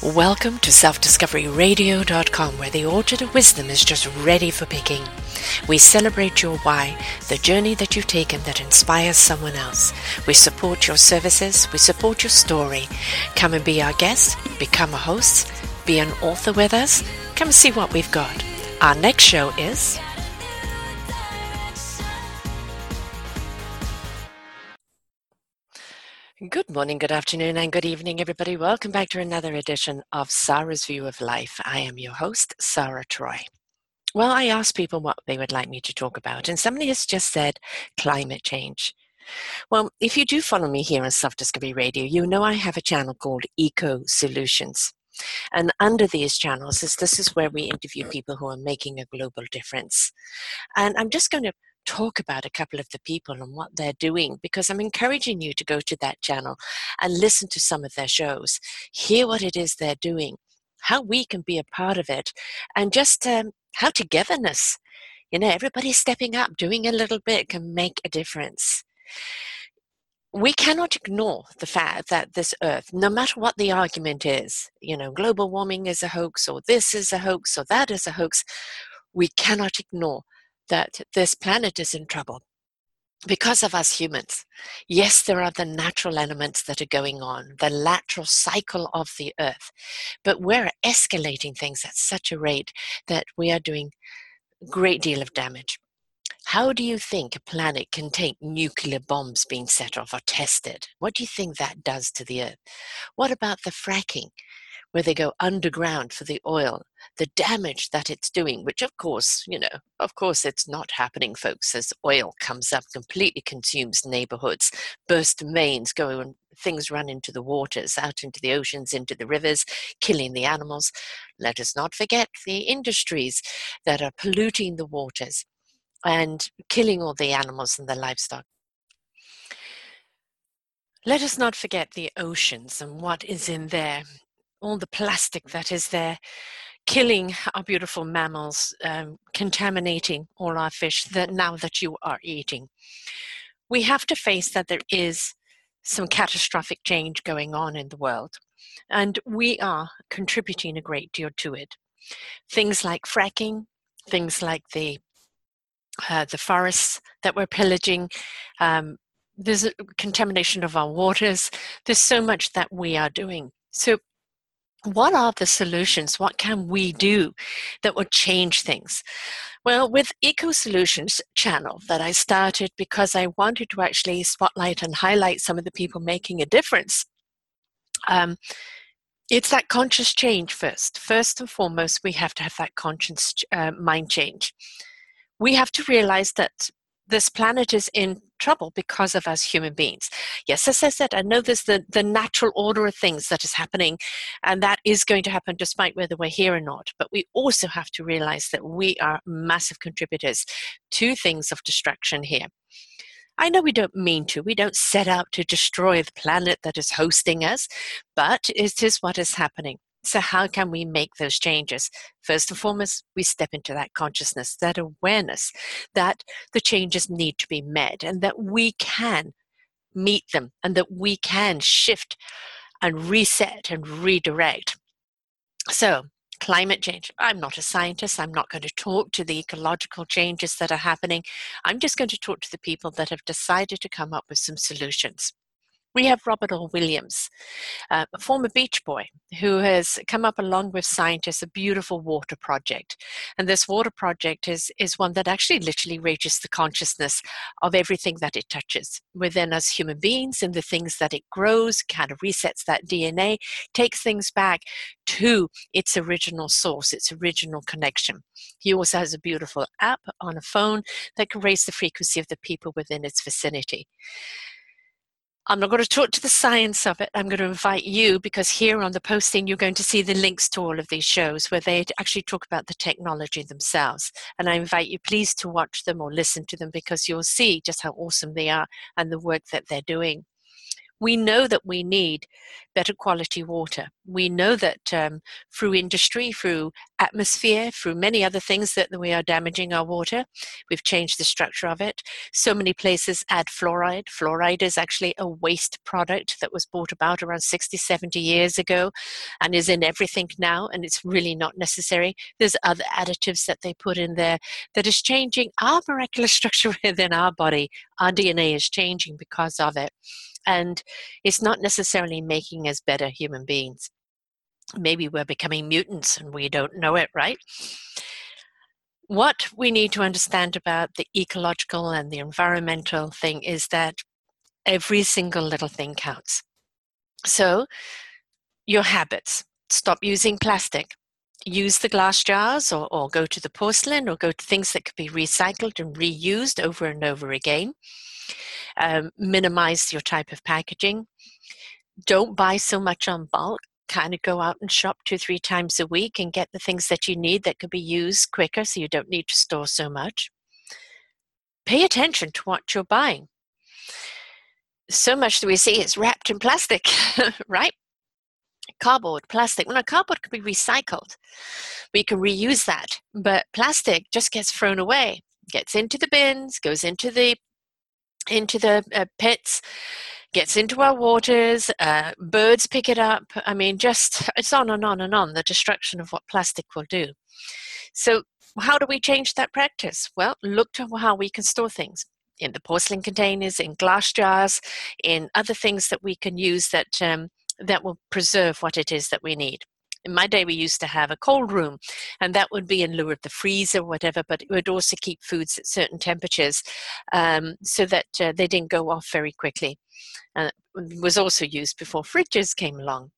Welcome to selfdiscoveryradio.com, where the orchard of wisdom is just ready for picking. We celebrate your why, the journey that you've taken that inspires someone else. We support your services, we support your story. Come and be our guest, become a host, be an author with us. Come see what we've got. Our next show is morning, good afternoon, and good evening, everybody. Welcome back to another edition of Sarah's View of Life. I am your host, Sarah Troy. Well, I asked people what they would like me to talk about, and somebody has just said climate change. Well, if you do follow me here on Self Discovery Radio, you know I have a channel called Eco Solutions. And under these channels is this is where we interview people who are making a global difference. And I'm just going to talk about a couple of the people and what they're doing because I'm encouraging you to go to that channel and listen to some of their shows, hear what it is they're doing, how we can be a part of it, and just um, how togetherness, you know, everybody stepping up, doing a little bit can make a difference. We cannot ignore the fact that this earth, no matter what the argument is, you know, global warming is a hoax, or this is a hoax, or that is a hoax, we cannot ignore that this planet is in trouble because of us humans. Yes, there are the natural elements that are going on, the lateral cycle of the earth, but we're escalating things at such a rate that we are doing a great deal of damage. How do you think a planet can take nuclear bombs being set off or tested? What do you think that does to the earth? What about the fracking? Where they go underground for the oil, the damage that it's doing, which of course, you know, of course it's not happening, folks, as oil comes up, completely consumes neighborhoods, burst mains, go and things run into the waters, out into the oceans, into the rivers, killing the animals. Let us not forget the industries that are polluting the waters and killing all the animals and the livestock. Let us not forget the oceans and what is in there all the plastic that is there, killing our beautiful mammals, um, contaminating all our fish that now that you are eating. We have to face that there is some catastrophic change going on in the world, and we are contributing a great deal to it. Things like fracking, things like the uh, the forests that we're pillaging, um, there's contamination of our waters. There's so much that we are doing. So what are the solutions? What can we do that would change things? Well, with Eco Solutions channel that I started because I wanted to actually spotlight and highlight some of the people making a difference. Um, it's that conscious change first. First and foremost, we have to have that conscious uh, mind change. We have to realize that this planet is in trouble because of us human beings. Yes, as I said, I know there's the, the natural order of things that is happening, and that is going to happen despite whether we're here or not. But we also have to realize that we are massive contributors to things of destruction here. I know we don't mean to. We don't set out to destroy the planet that is hosting us, but it is what is happening. So, how can we make those changes? First and foremost, we step into that consciousness, that awareness that the changes need to be met and that we can meet them and that we can shift and reset and redirect. So, climate change. I'm not a scientist. I'm not going to talk to the ecological changes that are happening. I'm just going to talk to the people that have decided to come up with some solutions we have Robert Orr Williams, uh, a former beach boy who has come up along with scientists a beautiful water project. And this water project is, is one that actually literally raises the consciousness of everything that it touches within us human beings and the things that it grows, kind of resets that DNA, takes things back to its original source, its original connection. He also has a beautiful app on a phone that can raise the frequency of the people within its vicinity. I'm not going to talk to the science of it. I'm going to invite you because here on the posting, you're going to see the links to all of these shows where they actually talk about the technology themselves. And I invite you please to watch them or listen to them because you'll see just how awesome they are and the work that they're doing. We know that we need better quality water. We know that um, through industry, through atmosphere, through many other things that we are damaging our water. We've changed the structure of it. So many places add fluoride. Fluoride is actually a waste product that was brought about around 60, 70 years ago and is in everything now, and it's really not necessary. There's other additives that they put in there that is changing our molecular structure within our body. Our DNA is changing because of it. And it's not necessarily making us better human beings maybe we're becoming mutants and we don't know it, right? What we need to understand about the ecological and the environmental thing is that every single little thing counts. So, your habits stop using plastic, use the glass jars or, or go to the porcelain or go to things that could be recycled and reused over and over again. Um, minimize your type of packaging. Don't buy so much on bulk kind of go out and shop two, three times a week and get the things that you need that could be used quicker so you don't need to store so much. Pay attention to what you're buying. So much that we see is wrapped in plastic, right? Cardboard, plastic. Well, cardboard can be recycled. We can reuse that, but plastic just gets thrown away, gets into the bins, goes into the into the uh, pits gets into our waters, uh, birds pick it up. I mean, just it's on and on and on the destruction of what plastic will do. So, how do we change that practice? Well, look to how we can store things in the porcelain containers, in glass jars, in other things that we can use that um, that will preserve what it is that we need in my day we used to have a cold room and that would be in lieu of the freezer or whatever but it would also keep foods at certain temperatures um, so that uh, they didn't go off very quickly and it was also used before fridges came along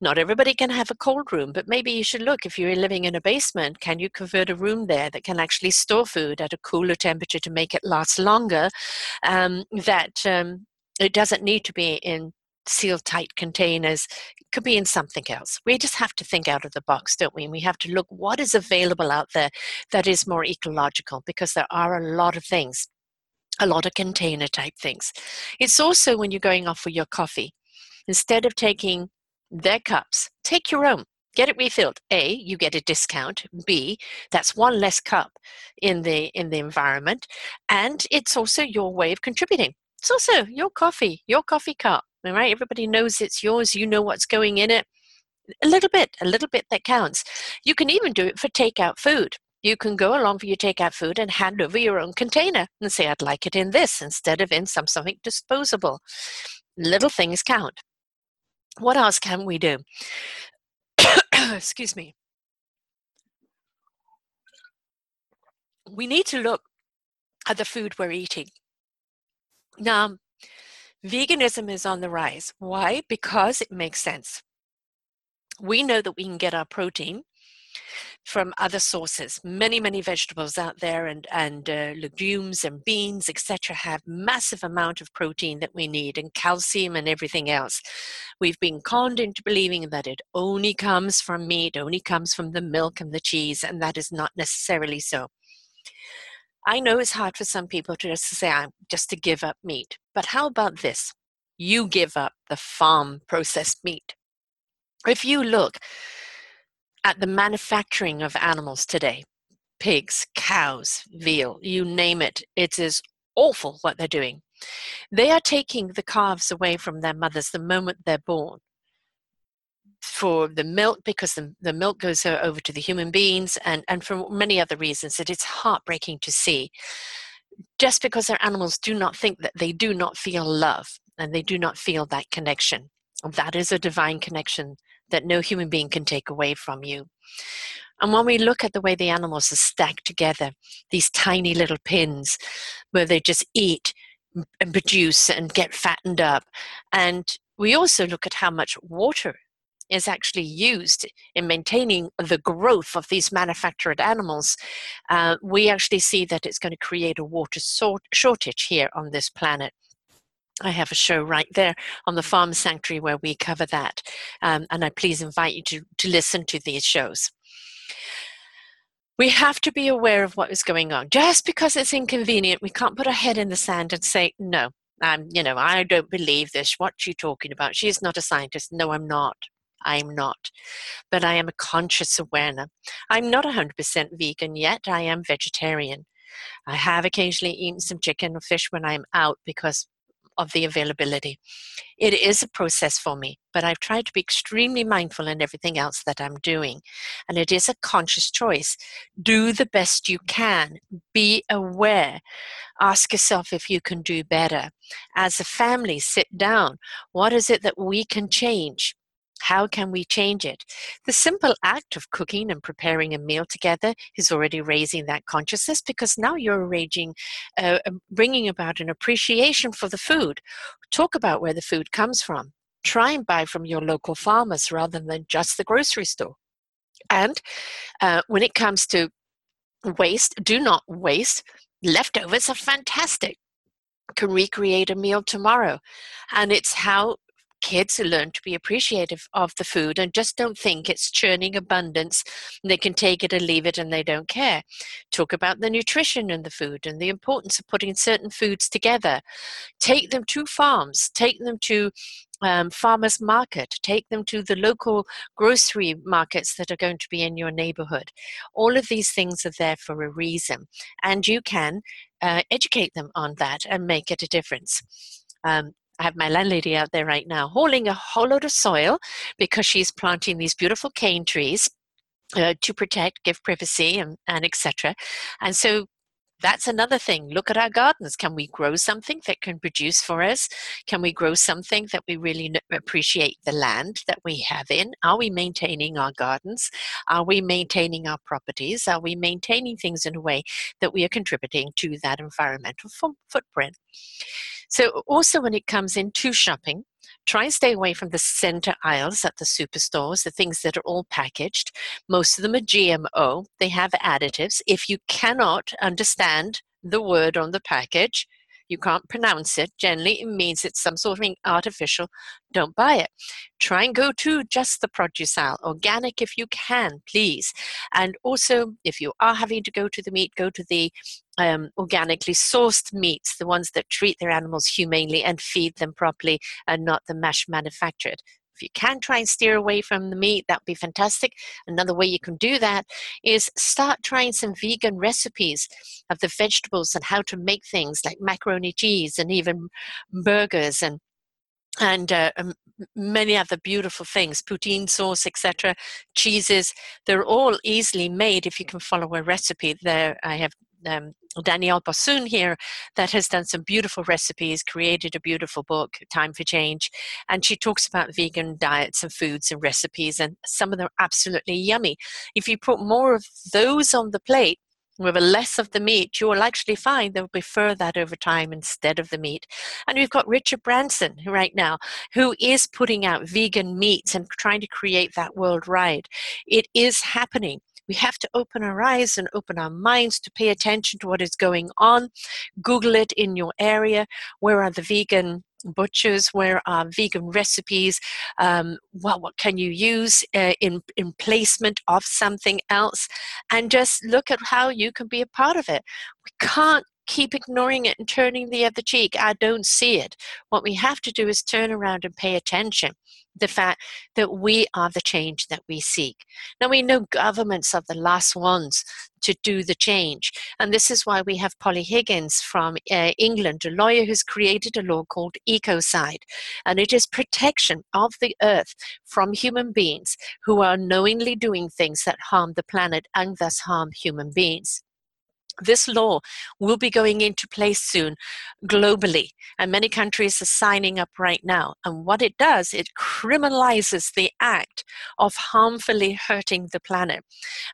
not everybody can have a cold room, but maybe you should look if you're living in a basement, can you convert a room there that can actually store food at a cooler temperature to make it last longer? Um, that um, it doesn't need to be in sealed tight containers it could be in something else. We just have to think out of the box don't we? And we have to look what is available out there that is more ecological because there are a lot of things a lot of container type things. It's also when you're going off for your coffee instead of taking their cups take your own. Get it refilled. A you get a discount. B that's one less cup in the in the environment and it's also your way of contributing. It's also your coffee your coffee cup right? Everybody knows it's yours. You know what's going in it. A little bit, a little bit that counts. You can even do it for takeout food. You can go along for your takeout food and hand over your own container and say, I'd like it in this instead of in some something disposable. Little things count. What else can we do? Excuse me. We need to look at the food we're eating. Now, Veganism is on the rise. Why? Because it makes sense. We know that we can get our protein from other sources. Many, many vegetables out there and, and uh, legumes and beans, etc., have massive amount of protein that we need and calcium and everything else. We've been conned into believing that it only comes from meat, only comes from the milk and the cheese, and that is not necessarily so. I know it's hard for some people to just say, I'm just to give up meat. But how about this? You give up the farm processed meat. If you look at the manufacturing of animals today, pigs, cows, veal, you name it, it is awful what they're doing. They are taking the calves away from their mothers the moment they're born for the milk because the, the milk goes over to the human beings and, and for many other reasons that it's heartbreaking to see. Just because our animals do not think that they do not feel love and they do not feel that connection. That is a divine connection that no human being can take away from you. And when we look at the way the animals are stacked together these tiny little pins where they just eat and produce and get fattened up. And we also look at how much water is actually used in maintaining the growth of these manufactured animals, uh, we actually see that it's going to create a water shortage here on this planet. I have a show right there on the Farm Sanctuary where we cover that, um, and I please invite you to, to listen to these shows. We have to be aware of what is going on. Just because it's inconvenient, we can't put our head in the sand and say, no, um, you know, I don't believe this. What you talking about? She's not a scientist. No, I'm not. I'm not. But I am a conscious awareness. I'm not 100% vegan yet. I am vegetarian. I have occasionally eaten some chicken or fish when I'm out because of the availability. It is a process for me, but I've tried to be extremely mindful in everything else that I'm doing. And it is a conscious choice. Do the best you can, be aware, ask yourself if you can do better. As a family, sit down. What is it that we can change? How can we change it? The simple act of cooking and preparing a meal together is already raising that consciousness because now you're raging, uh, um, bringing about an appreciation for the food. Talk about where the food comes from. Try and buy from your local farmers rather than just the grocery store. And uh, when it comes to waste, do not waste. Leftovers are fantastic can recreate a meal tomorrow. And it's how kids learn to be appreciative of the food and just don't think it's churning abundance. They can take it and leave it and they don't care. Talk about the nutrition in the food and the importance of putting certain foods together. Take them to farms, take them to um, farmers market, take them to the local grocery markets that are going to be in your neighborhood. All of these things are there for a reason, and you can uh, educate them on that and make it a difference. Um, I have my landlady out there right now hauling a whole load of soil because she's planting these beautiful cane trees uh, to protect, give privacy, and, and etc. And so that's another thing. Look at our gardens. Can we grow something that can produce for us? Can we grow something that we really appreciate the land that we have in? Are we maintaining our gardens? Are we maintaining our properties? Are we maintaining things in a way that we are contributing to that environmental footprint? So, also when it comes into shopping, try and stay away from the center aisles at the superstores, the things that are all packaged. Most of them are GMO, they have additives. If you cannot understand the word on the package, you can't pronounce it. Generally, it means it's some sort of artificial. Don't buy it. Try and go to just the produce aisle, organic if you can, please. And also, if you are having to go to the meat, go to the um, organically sourced meats, the ones that treat their animals humanely and feed them properly, and not the mash manufactured. If you can try and steer away from the meat, that would be fantastic. Another way you can do that is start trying some vegan recipes of the vegetables and how to make things like macaroni cheese and even burgers and and uh, many other beautiful things, poutine sauce, etc., cheeses. They're all easily made if you can follow a recipe. There, I have um, Danielle Bossoon here that has done some beautiful recipes, created a beautiful book, Time for Change, and she talks about vegan diets and foods and recipes, and some of them are absolutely yummy. If you put more of those on the plate, with a less of the meat, you will actually find they'll prefer that over time instead of the meat. And we've got Richard Branson right now, who is putting out vegan meats and trying to create that worldwide. It is happening. We have to open our eyes and open our minds to pay attention to what is going on. Google it in your area. Where are the vegan butchers where are vegan recipes um, well what can you use uh, in in placement of something else and just look at how you can be a part of it we can't keep ignoring it and turning the other cheek. I don't see it. What we have to do is turn around and pay attention. The fact that we are the change that we seek. Now, we know governments are the last ones to do the change. And this is why we have Polly Higgins from uh, England, a lawyer who's created a law called Ecocide. And it is protection of the earth from human beings who are knowingly doing things that harm the planet and thus harm human beings. This law will be going into place soon globally, and many countries are signing up right now. And what it does, it criminalizes the act of harmfully hurting the planet.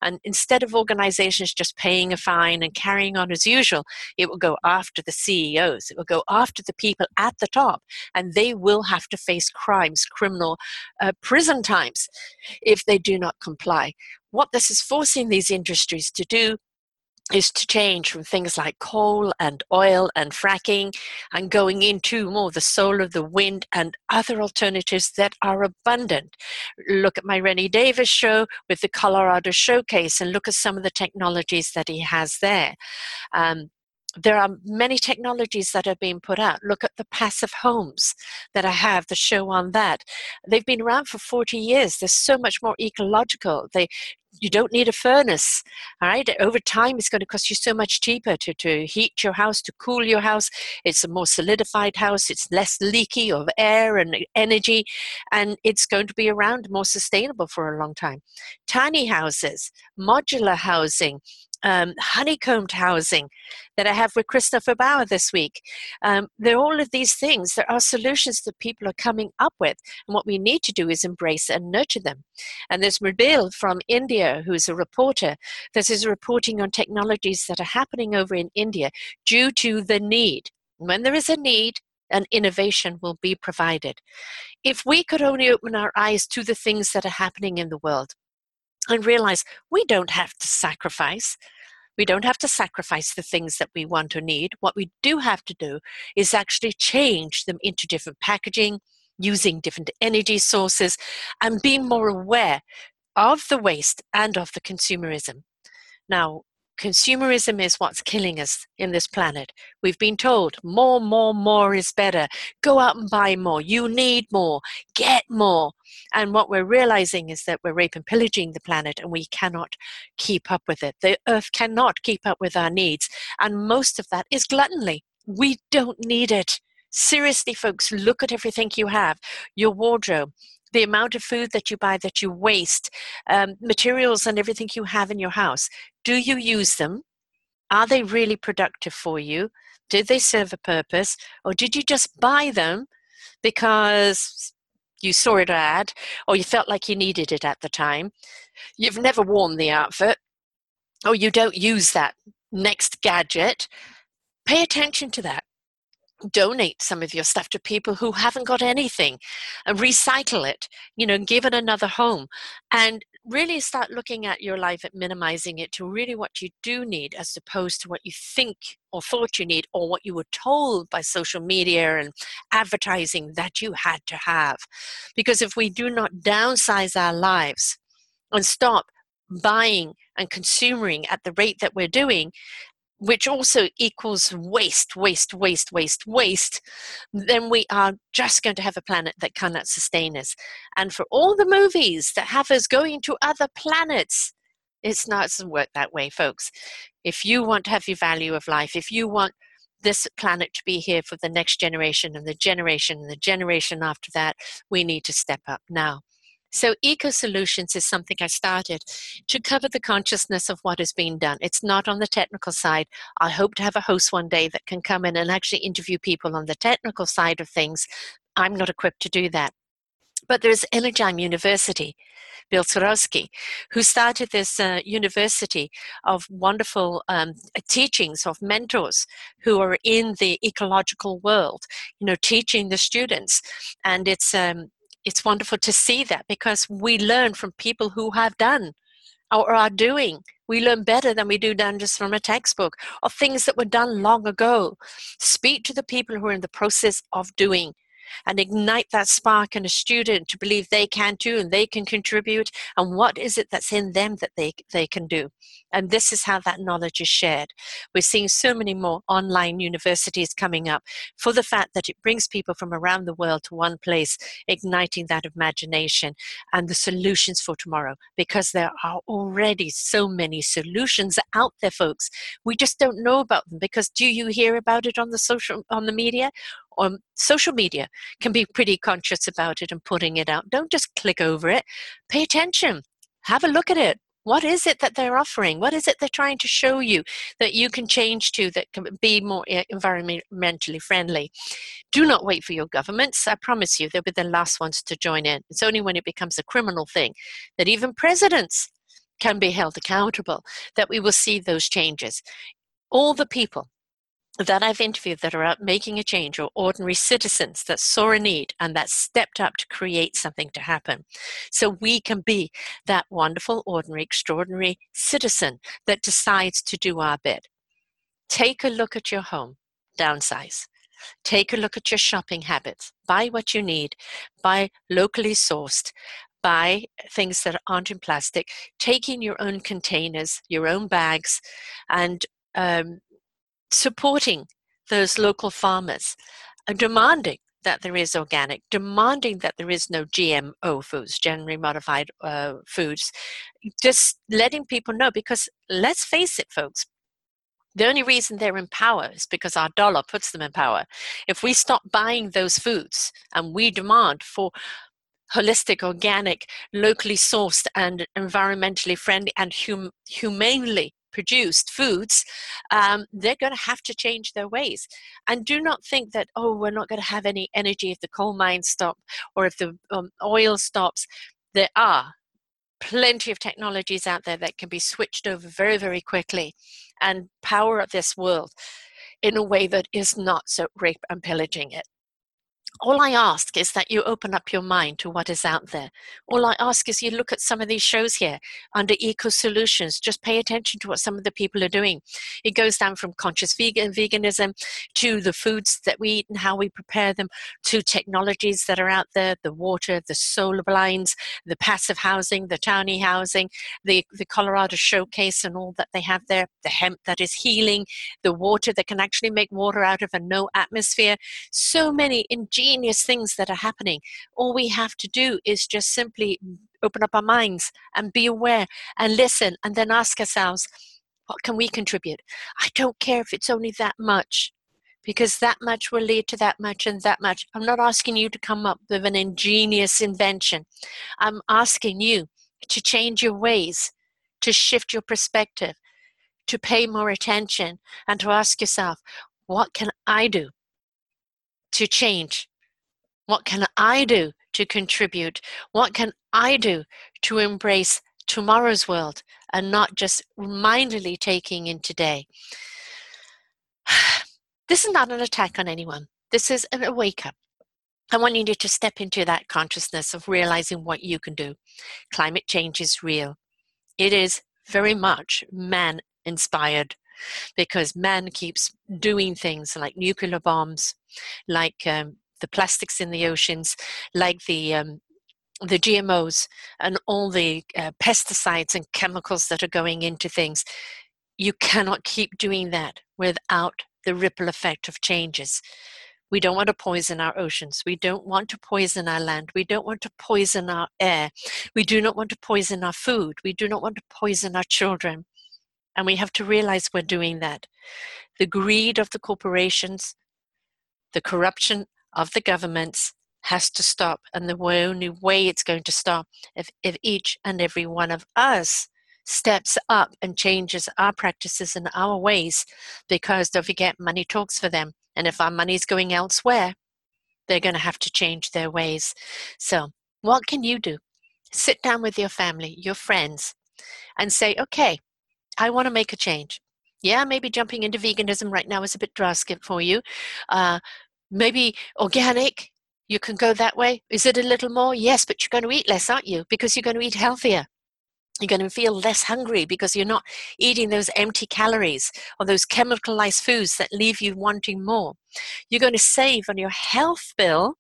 And instead of organizations just paying a fine and carrying on as usual, it will go after the CEOs, it will go after the people at the top, and they will have to face crimes, criminal uh, prison times if they do not comply. What this is forcing these industries to do is to change from things like coal and oil and fracking and going into more the solar, the wind, and other alternatives that are abundant. Look at my Rennie Davis show with the Colorado Showcase and look at some of the technologies that he has there. Um, there are many technologies that are being put out. Look at the passive homes that I have, the show on that. They've been around for 40 years. They're so much more ecological. They you don't need a furnace all right over time it's going to cost you so much cheaper to, to heat your house to cool your house it's a more solidified house it's less leaky of air and energy and it's going to be around more sustainable for a long time tiny houses modular housing um, honeycombed housing that I have with Christopher Bauer this week. Um, there are all of these things. There are solutions that people are coming up with, and what we need to do is embrace and nurture them. And there's Murbil from India, who is a reporter that is reporting on technologies that are happening over in India due to the need. When there is a need, an innovation will be provided. If we could only open our eyes to the things that are happening in the world, and realize we don't have to sacrifice. We don't have to sacrifice the things that we want or need. What we do have to do is actually change them into different packaging, using different energy sources, and being more aware of the waste and of the consumerism. Now, Consumerism is what's killing us in this planet. We've been told more, more, more is better. Go out and buy more. You need more. Get more. And what we're realizing is that we're rape and pillaging the planet and we cannot keep up with it. The earth cannot keep up with our needs. And most of that is gluttony. We don't need it. Seriously, folks, look at everything you have your wardrobe, the amount of food that you buy that you waste, um, materials and everything you have in your house. Do you use them? Are they really productive for you? Did they serve a purpose? Or did you just buy them because you saw it ad or you felt like you needed it at the time? You've never worn the outfit or you don't use that next gadget. Pay attention to that donate some of your stuff to people who haven't got anything and recycle it you know give it another home and really start looking at your life at minimizing it to really what you do need as opposed to what you think or thought you need or what you were told by social media and advertising that you had to have. Because if we do not downsize our lives and stop buying and consuming at the rate that we're doing which also equals waste, waste, waste, waste, waste, then we are just going to have a planet that cannot sustain us. And for all the movies that have us going to other planets, it's not it doesn't work that way, folks. If you want to have your value of life, if you want this planet to be here for the next generation and the generation and the generation after that, we need to step up now. So, Eco Solutions is something I started to cover the consciousness of what is being done. It's not on the technical side. I hope to have a host one day that can come in and actually interview people on the technical side of things. I'm not equipped to do that. But there's Energime University, Bill Surowski, who started this uh, university of wonderful um, teachings of mentors who are in the ecological world, you know, teaching the students. And it's um, it's wonderful to see that because we learn from people who have done or are doing. We learn better than we do done just from a textbook or things that were done long ago. Speak to the people who are in the process of doing and ignite that spark in a student to believe they can too and they can contribute and what is it that's in them that they, they can do. And this is how that knowledge is shared. We're seeing so many more online universities coming up for the fact that it brings people from around the world to one place, igniting that imagination and the solutions for tomorrow because there are already so many solutions out there, folks. We just don't know about them because do you hear about it on the social on the media? On social media can be pretty conscious about it and putting it out. Don't just click over it. Pay attention. Have a look at it. What is it that they're offering? What is it they're trying to show you that you can change to that can be more eh, environmentally friendly? Do not wait for your governments. I promise you, they'll be the last ones to join in. It's only when it becomes a criminal thing that even presidents can be held accountable that we will see those changes. All the people that I've interviewed that are out making a change or ordinary citizens that saw a need and that stepped up to create something to happen. So we can be that wonderful, ordinary, extraordinary citizen that decides to do our bit. Take a look at your home, downsize. Take a look at your shopping habits. Buy what you need, buy locally sourced, buy things that aren't in plastic, Take in your own containers, your own bags, and um, supporting those local farmers, and demanding that there is organic, demanding that there is no GMO foods, generally modified uh, foods, just letting people know because let's face it, folks, the only reason they're in power is because our dollar puts them in power. If we stop buying those foods and we demand for holistic, organic, locally sourced, and environmentally friendly and hum- humanely produced foods, um, they're going to have to change their ways. And do not think that, oh, we're not going to have any energy if the coal mines stop or if the um, oil stops. There are plenty of technologies out there that can be switched over very, very quickly and power this world in a way that is not so rape and pillaging it all I ask is that you open up your mind to what is out there. All I ask is you look at some of these shows here under Eco Solutions. Just pay attention to what some of the people are doing. It goes down from conscious vegan veganism to the foods that we eat and how we prepare them, to technologies that are out there, the water, the solar blinds, the passive housing, the tiny housing, the, the Colorado showcase and all that they have there, the hemp that is healing, the water that can actually make water out of a no atmosphere. So many ingenious ingenious things that are happening. All we have to do is just simply open up our minds and be aware and listen and then ask ourselves, what can we contribute? I don't care if it's only that much because that much will lead to that much and that much. I'm not asking you to come up with an ingenious invention. I'm asking you to change your ways, to shift your perspective, to pay more attention, and to ask yourself, what can I do to change what can I do to contribute? What can I do to embrace tomorrow's world and not just mindedly taking in today? This is not an attack on anyone. This is an wake up. I want you to step into that consciousness of realizing what you can do. Climate change is real. It is very much man inspired because man keeps doing things like nuclear bombs, like um, the plastics in the oceans, like the um, the GMOs and all the uh, pesticides and chemicals that are going into things. You cannot keep doing that without the ripple effect of changes. We don't want to poison our oceans. We don't want to poison our land. We don't want to poison our air. We do not want to poison our food. We do not want to poison our children. And we have to realize we're doing that. The greed of the corporations, the corruption of the governments has to stop. And the only way it's going to stop if, if each and every one of us steps up and changes our practices and our ways because don't forget money talks for them and if our money is going elsewhere they're going to have to change their ways so what can you do sit down with your family your friends and say okay i want to make a change. Yeah maybe jumping into veganism right now is a bit drastic for you. Uh, maybe organic you can go that way. Is it a little more? Yes but you're going to eat less aren't you? Because you're going to eat healthier. You're going to feel less hungry because you're not eating those empty calories or those chemicalized foods that leave you wanting more. You're going to save on your health bill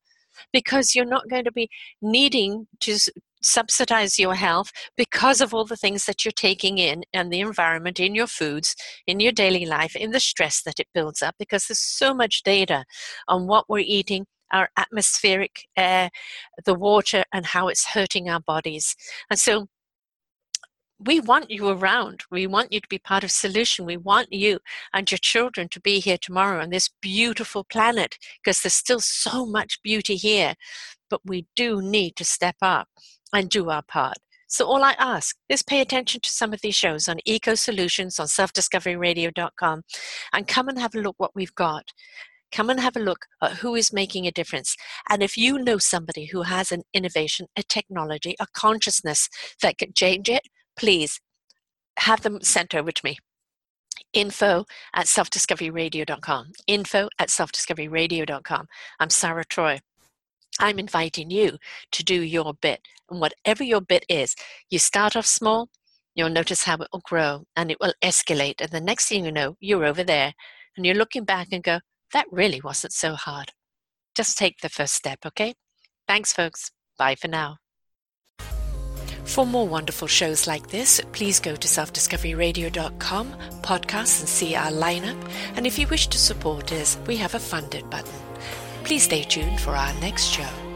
because you're not going to be needing to subsidize your health because of all the things that you're taking in and the environment in your foods in your daily life in the stress that it builds up because there's so much data on what we're eating our atmospheric air the water and how it's hurting our bodies and so we want you around. We want you to be part of solution. We want you and your children to be here tomorrow on this beautiful planet because there's still so much beauty here. But we do need to step up and do our part. So all I ask is pay attention to some of these shows on Eco Solutions on selfdiscoveryradio.com and come and have a look what we've got. Come and have a look at who is making a difference. And if you know somebody who has an innovation, a technology, a consciousness that can change it, please have them sent over to me info at selfdiscoveryradio.com info at selfdiscoveryradio.com i'm sarah troy I'm inviting you to do your bit. And whatever your bit is, you start off small, you'll notice how it will grow and it will escalate. And the next thing you know, you're over there and you're looking back and go, that really wasn't so hard. Just take the first step, okay? Thanks, folks. Bye for now. For more wonderful shows like this, please go to selfdiscoveryradio.com, podcasts, and see our lineup. And if you wish to support us, we have a funded button. Please stay tuned for our next show.